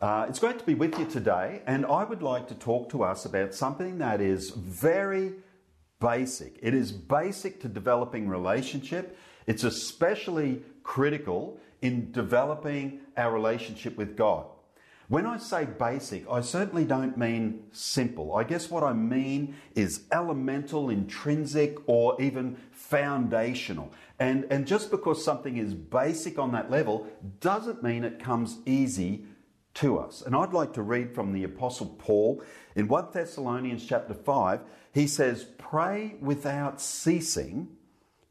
Uh, it's great to be with you today, and I would like to talk to us about something that is very basic. It is basic to developing relationship. It's especially critical in developing our relationship with God. When I say basic, I certainly don't mean simple. I guess what I mean is elemental, intrinsic, or even foundational. And, and just because something is basic on that level doesn't mean it comes easy to us. And I'd like to read from the Apostle Paul in 1 Thessalonians chapter 5. He says, Pray without ceasing,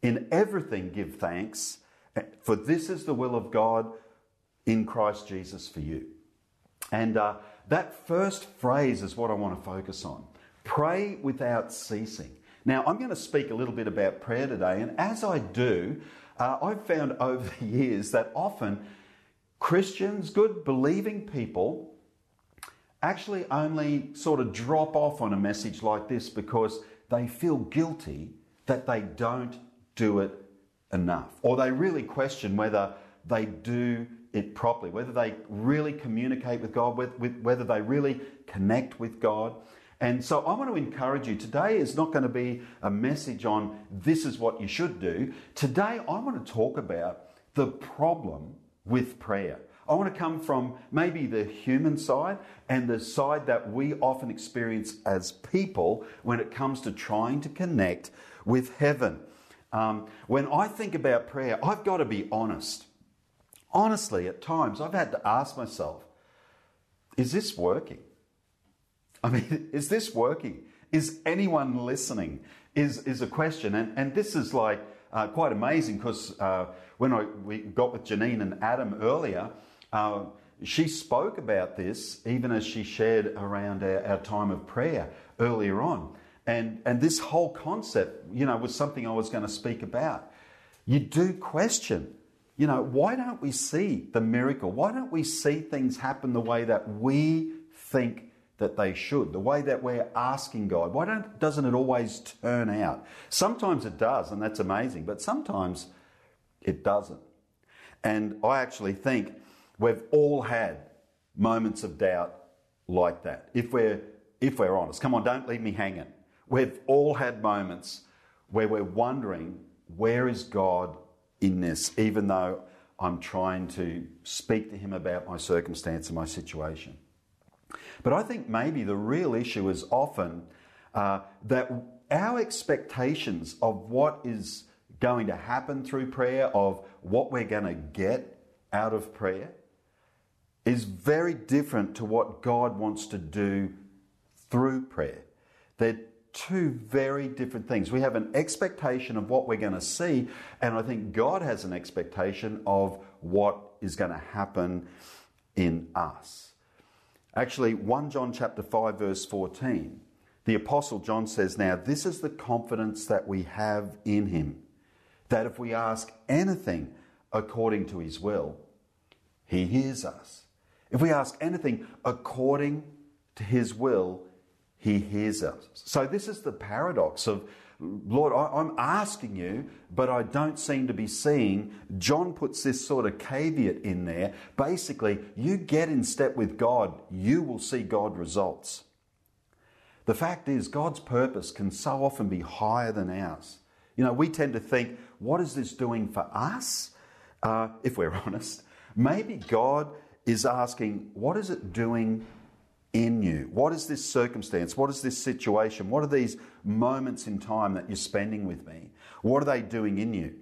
in everything give thanks, for this is the will of God in Christ Jesus for you. And uh, that first phrase is what I want to focus on. Pray without ceasing. Now, I'm going to speak a little bit about prayer today, and as I do, uh, I've found over the years that often Christians, good believing people, actually only sort of drop off on a message like this because they feel guilty that they don't do it enough. Or they really question whether they do it properly, whether they really communicate with God, whether they really connect with God. And so I want to encourage you. Today is not going to be a message on this is what you should do. Today I want to talk about the problem with prayer. I want to come from maybe the human side and the side that we often experience as people when it comes to trying to connect with heaven. Um, when I think about prayer, I've got to be honest. Honestly, at times, I've had to ask myself, is this working? I mean, is this working? Is anyone listening? Is, is a question. And, and this is like, uh, quite amazing because uh, when I, we got with Janine and Adam earlier, uh, she spoke about this even as she shared around our, our, time of prayer earlier on. And, and this whole concept, you know, was something I was going to speak about. You do question, you know, why don't we see the miracle? Why don't we see things happen the way that we think that they should, the way that we're asking God. Why don't, doesn't it always turn out? Sometimes it does, and that's amazing, but sometimes it doesn't. And I actually think we've all had moments of doubt like that. If we're, if we're honest, come on, don't leave me hanging. We've all had moments where we're wondering, where is God in this, even though I'm trying to speak to Him about my circumstance and my situation. But I think maybe the real issue is often uh, that our expectations of what is going to happen through prayer, of what we're going to get out of prayer, is very different to what God wants to do through prayer. They're two very different things. We have an expectation of what we're going to see, and I think God has an expectation of what is going to happen in us. Actually, 1 John chapter 5 verse 14. The apostle John says, "Now this is the confidence that we have in him, that if we ask anything according to his will, he hears us. If we ask anything according to his will, he hears us." So this is the paradox of Lord, I, am asking you, but I don't seem to be seeing. John puts this sort of caveat in there. Basically, you get in step with God, you will see God results. The fact is, God's purpose can so often be higher than ours. You know, we tend to think, what is this doing for us? Uh, if we're honest, maybe God is asking, what is it doing in you? What is this circumstance? What is this situation? What are these moments in time that you're spending with me? What are they doing in you?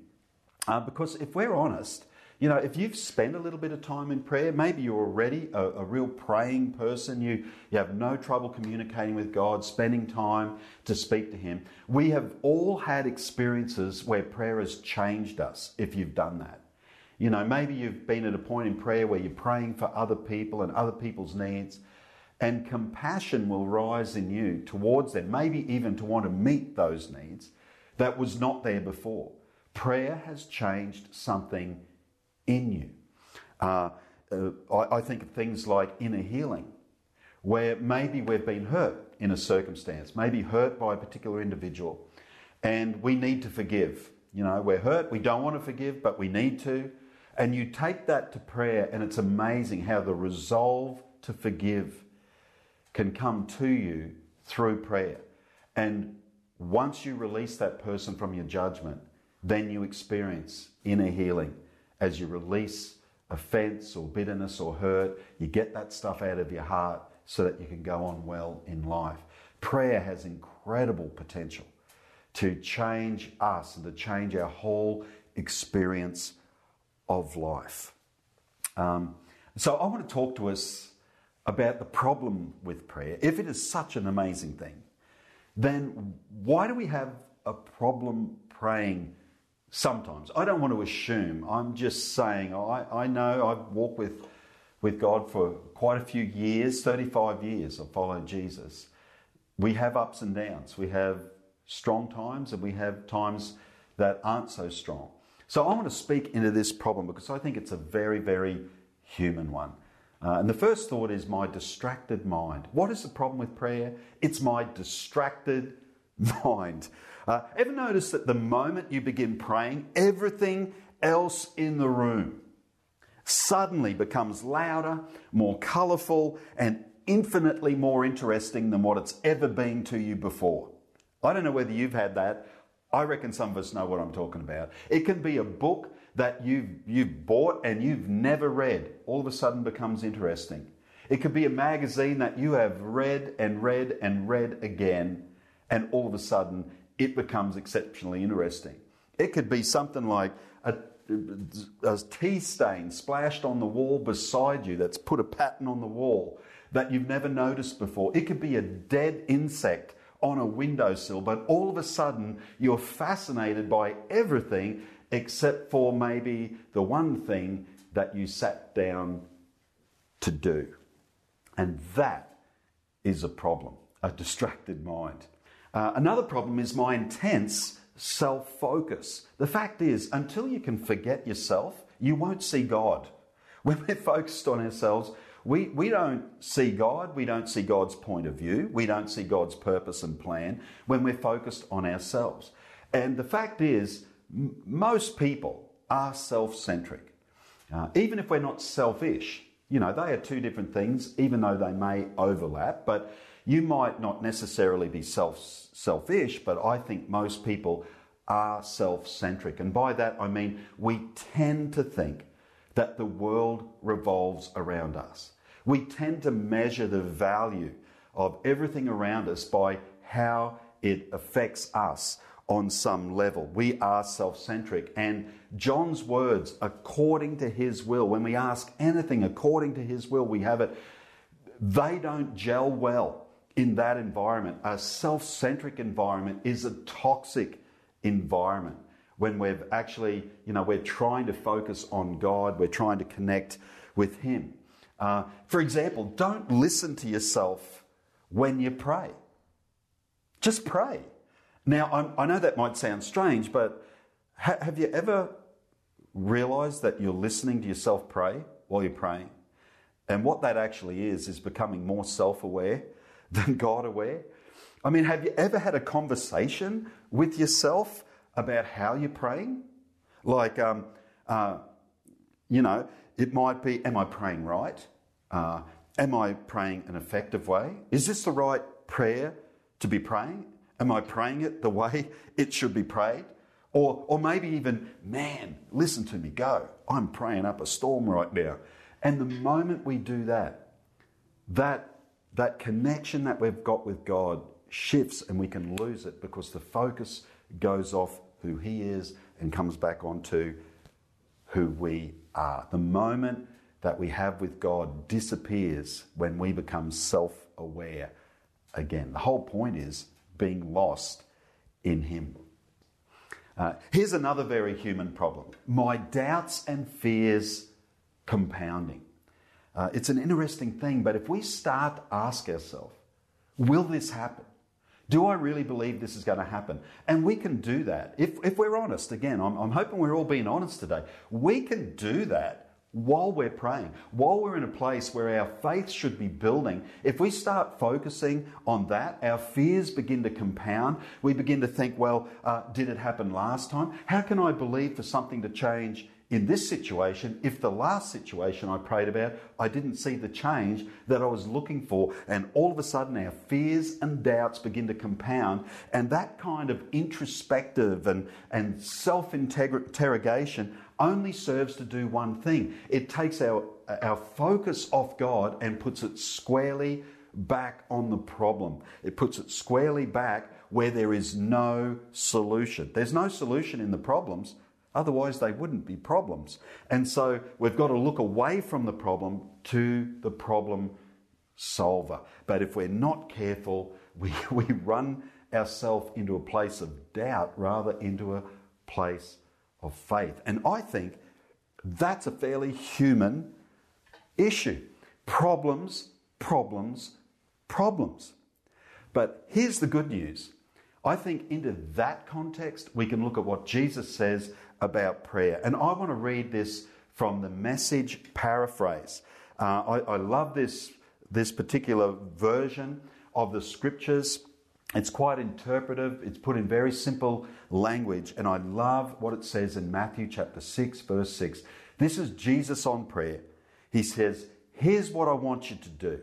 Uh, because if we're honest, you know, if you've spent a little bit of time in prayer, maybe you're already a, a, real praying person, you, you have no trouble communicating with God, spending time to speak to Him. We have all had experiences where prayer has changed us if you've done that. You know, maybe you've been at a point in prayer where you're praying for other people and other people's needs, and compassion will rise in you towards them, maybe even to want to meet those needs that was not there before. Prayer has changed something in you. Uh, uh, I, I think of things like inner healing, where maybe we've been hurt in a circumstance, maybe hurt by a particular individual, and we need to forgive. You know, we're hurt, we don't want to forgive, but we need to. And you take that to prayer, and it's amazing how the resolve to forgive can come to you through prayer. And once you release that person from your judgment, then you experience inner healing as you release offense or bitterness or hurt. You get that stuff out of your heart so that you can go on well in life. Prayer has incredible potential to change us and to change our whole experience of life. Um, so, I want to talk to us about the problem with prayer. If it is such an amazing thing, then why do we have a problem praying sometimes? I don't want to assume. I'm just saying, I, I know I've walked with, with God for quite a few years 35 years. I've followed Jesus. We have ups and downs. We have strong times and we have times that aren't so strong. So I want to speak into this problem because I think it's a very, very human one. Uh, and the first thought is my distracted mind. What is the problem with prayer? It's my distracted mind. Uh, ever notice that the moment you begin praying, everything else in the room suddenly becomes louder, more colourful, and infinitely more interesting than what it's ever been to you before? I don't know whether you've had that. I reckon some of us know what I'm talking about. It can be a book that you've, you've bought and you've never read, all of a sudden becomes interesting. It could be a magazine that you have read and read and read again, and all of a sudden it becomes exceptionally interesting. It could be something like a, a tea stain splashed on the wall beside you that's put a pattern on the wall that you've never noticed before. It could be a dead insect on a windowsill, but all of a sudden you're fascinated by everything except for maybe the one thing that you sat down to do. And that is a problem, a distracted mind. Uh, another problem is my intense self focus. The fact is, until you can forget yourself, you won't see God. When we're focused on ourselves, we, we don't see God, we don't see God's point of view, we don't see God's purpose and plan when we're focused on ourselves. And the fact is, most people are self centric. Uh, even if we're not selfish, you know, they are two different things, even though they may overlap. But you might not necessarily be self selfish, but I think most people are self centric. And by that I mean we tend to think that the world revolves around us. We tend to measure the value of everything around us by how it affects us on some level. We are self centric. And John's words, according to his will, when we ask anything according to his will, we have it, they don't gel well in that environment. A self centric environment is a toxic environment when we've actually, you know, we're trying to focus on God, we're trying to connect with Him. Uh, for example, don't listen to yourself when you pray. Just pray. Now, I'm, i know that might sound strange, but ha- have you ever realized that you're listening to yourself pray while you're praying? And what that actually is, is becoming more self aware than God aware. I mean, have you ever had a conversation with yourself about how you're praying? Like, um, uh, you know, it might be, am I praying right? Uh, am I praying an effective way? Is this the right prayer to be praying? Am I praying it the way it should be prayed? Or, or maybe even, man, listen to me, go. I'm praying up a storm right now. And the moment we do that, that, that connection that we've got with God shifts and we can lose it because the focus goes off who He is and comes back onto who we are. The moment that we have with God disappears when we become self aware again. The whole point is being lost in Him. Uh, here's another very human problem my doubts and fears compounding. Uh, it's an interesting thing, but if we start to ask ourselves, will this happen? Do I really believe this is going to happen? And we can do that. If, if we're honest, again, I'm, I'm hoping we're all being honest today. We can do that while we're praying, while we're in a place where our faith should be building, if we start focusing on that, our fears begin to compound. We begin to think, well, uh, did it happen last time? How can I believe for something to change in this situation if the last situation I prayed about, I didn't see the change that I was looking for? And all of a sudden, our fears and doubts begin to compound. And that kind of introspective and, and self interrogation only serves to do one thing it takes our, our focus off God and puts it squarely back on the problem. It puts it squarely back where there is no solution. There's no solution in the problems, otherwise, they wouldn't be problems. And so we've got to look away from the problem to the problem solver. But if we're not careful, we, we run ourselves into a place of doubt rather into a place of faith. And I think that's a fairly human issue. Problems, problems, problems. But here's the good news. I think into that context, we can look at what Jesus says about prayer. And I want to read this from the message paraphrase. Uh, I, I love this, this particular version of the scriptures. It's quite interpretive, it's put in very simple language, and I love what it says in Matthew chapter 6, verse 6. This is Jesus on prayer. He says, Here's what I want you to do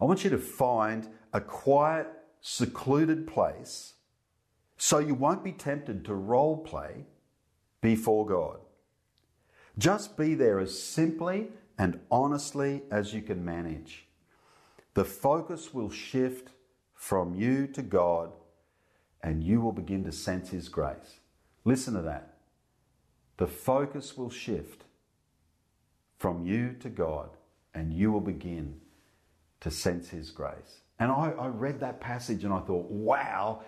I want you to find a quiet, secluded place so you won't be tempted to role play before God. Just be there as simply and honestly as you can manage. The focus will shift from you to God and you will begin to sense His grace. Listen to that. The focus will shift from you to God and you will begin to sense His grace. And I, I read that passage and I thought, wow,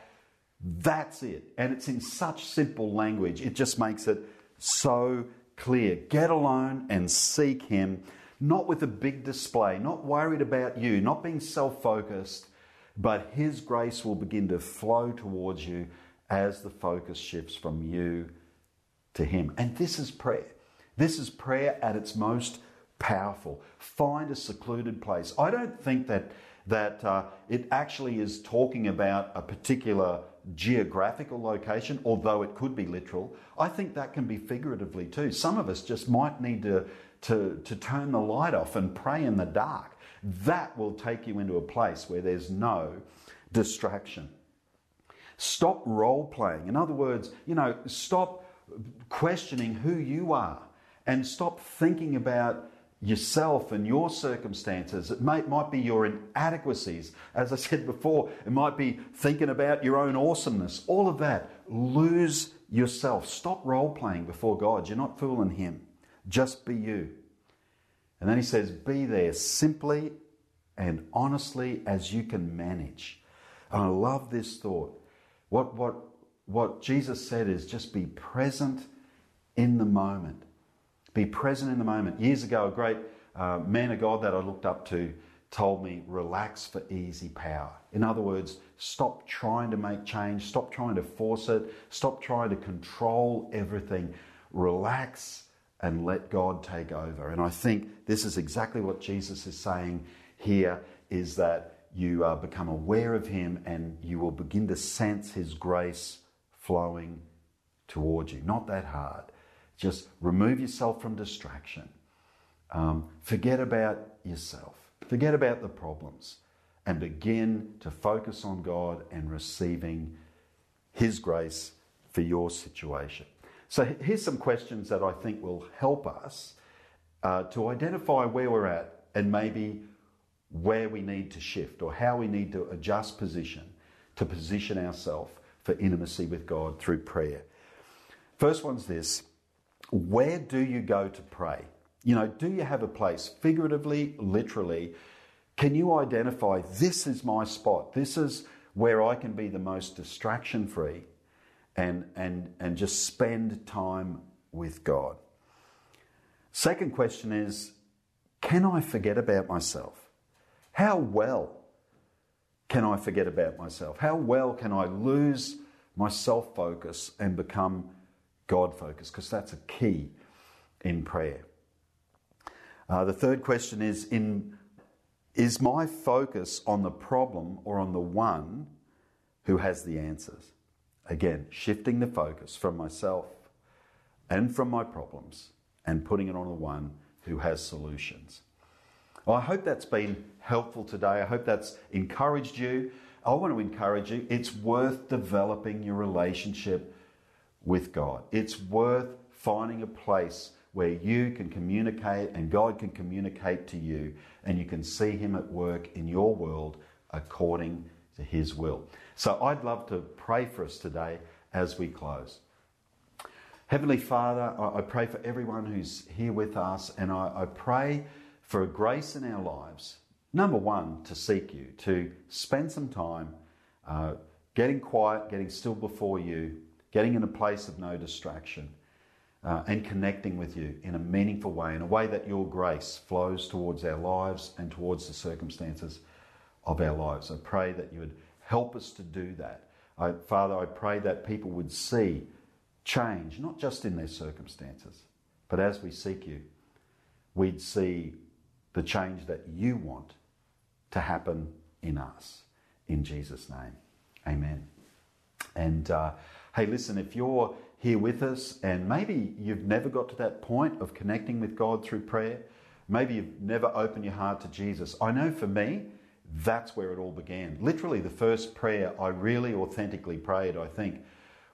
that's it. And it's in such simple language, it just makes it so clear. Get alone and seek Him, not with a big display, not worried about you, not being self focused, but His grace will begin to flow towards you as the focus shifts from you to Him. And this is prayer. This is prayer at its most powerful. Find a secluded place. I don't think that that uh, it actually is talking about a particular geographical location, although it could be literal. I think that can be figuratively too. Some of us just might need to, to, to turn the light off and pray in the dark. That will take you into a place where there's no distraction. Stop role playing. In other words, you know, stop questioning who you are and stop thinking about yourself and your circumstances. It may, might be your inadequacies. As I said before, it might be thinking about your own awesomeness. All of that. Lose yourself. Stop role playing before God. You're not fooling Him. Just be you. And then He says, Be there simply and honestly as you can manage. And I love this thought. What, what, what Jesus said is just be present in the moment. Be present in the moment. Years ago, a great uh, man of God that I looked up to told me, relax for easy power. In other words, stop trying to make change, stop trying to force it, stop trying to control everything. Relax and let God take over. And I think this is exactly what Jesus is saying here is that you uh, become aware of Him and you will begin to sense His grace flowing towards you. Not that hard. Just remove yourself from distraction. Um, forget about yourself. Forget about the problems and begin to focus on God and receiving His grace for your situation. So, here's some questions that I think will help us uh, to identify where we're at and maybe where we need to shift or how we need to adjust position to position ourselves for intimacy with God through prayer. First one's this where do you go to pray? You know, do you have a place, figuratively, literally? Can you identify this is my spot? This is where I can be the most distraction free and, and, and just spend time with God. Second question is can I forget about myself? How well can I forget about myself? How well can I lose my self focus and become God focused, because that's a key in prayer. Uh, the third question is in, Is my focus on the problem or on the one who has the answers? Again, shifting the focus from myself and from my problems and putting it on the one who has solutions. Well, I hope that's been helpful today. I hope that's encouraged you. I want to encourage you. It's worth developing your relationship with God. It's worth finding a place where you can communicate and God can communicate to you and you can see Him at work in your world according to His will. So I'd love to pray for us today as we close. Heavenly Father, I pray for everyone who's here with us and I, pray for a grace in our lives. Number one, to seek you, to spend some time uh, getting quiet, getting still before you, getting in a place of no distraction uh, and connecting with you in a meaningful way, in a way that your grace flows towards our lives and towards the circumstances of our lives. I pray that you would help us to do that. I, Father, I pray that people would see change, not just in their circumstances, but as we seek you, we'd see the change that you want to happen in us. In Jesus' name, amen. And uh, hey, listen, if you're here with us, and maybe you've never got to that point of connecting with God through prayer. Maybe you've never opened your heart to Jesus. I know for me, that's where it all began. Literally, the first prayer I really authentically prayed, I think,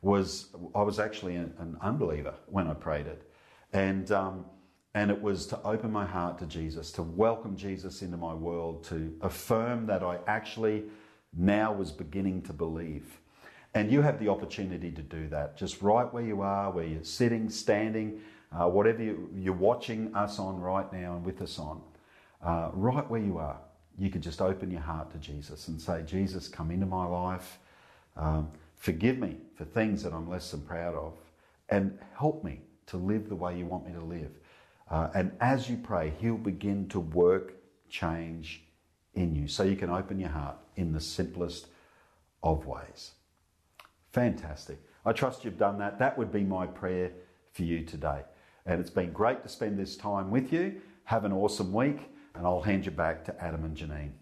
was I was actually an, an unbeliever when I prayed it. And, um, and it was to open my heart to Jesus, to welcome Jesus into my world, to affirm that I actually now was beginning to believe. And you have the opportunity to do that just right where you are, where you're sitting, standing, uh, whatever you, are watching us on right now and with us on. Uh, right where you are, you could just open your heart to Jesus and say, Jesus, come into my life. Um, forgive me for things that I'm less than proud of. And help me to live the way you want me to live. Uh, and as you pray, He'll begin to work change in you so you can open your heart in the simplest of ways. Fantastic. I trust you've done that. That would be my prayer for you today. And it's been great to spend this time with you. Have an awesome week, and I'll hand you back to Adam and Janine.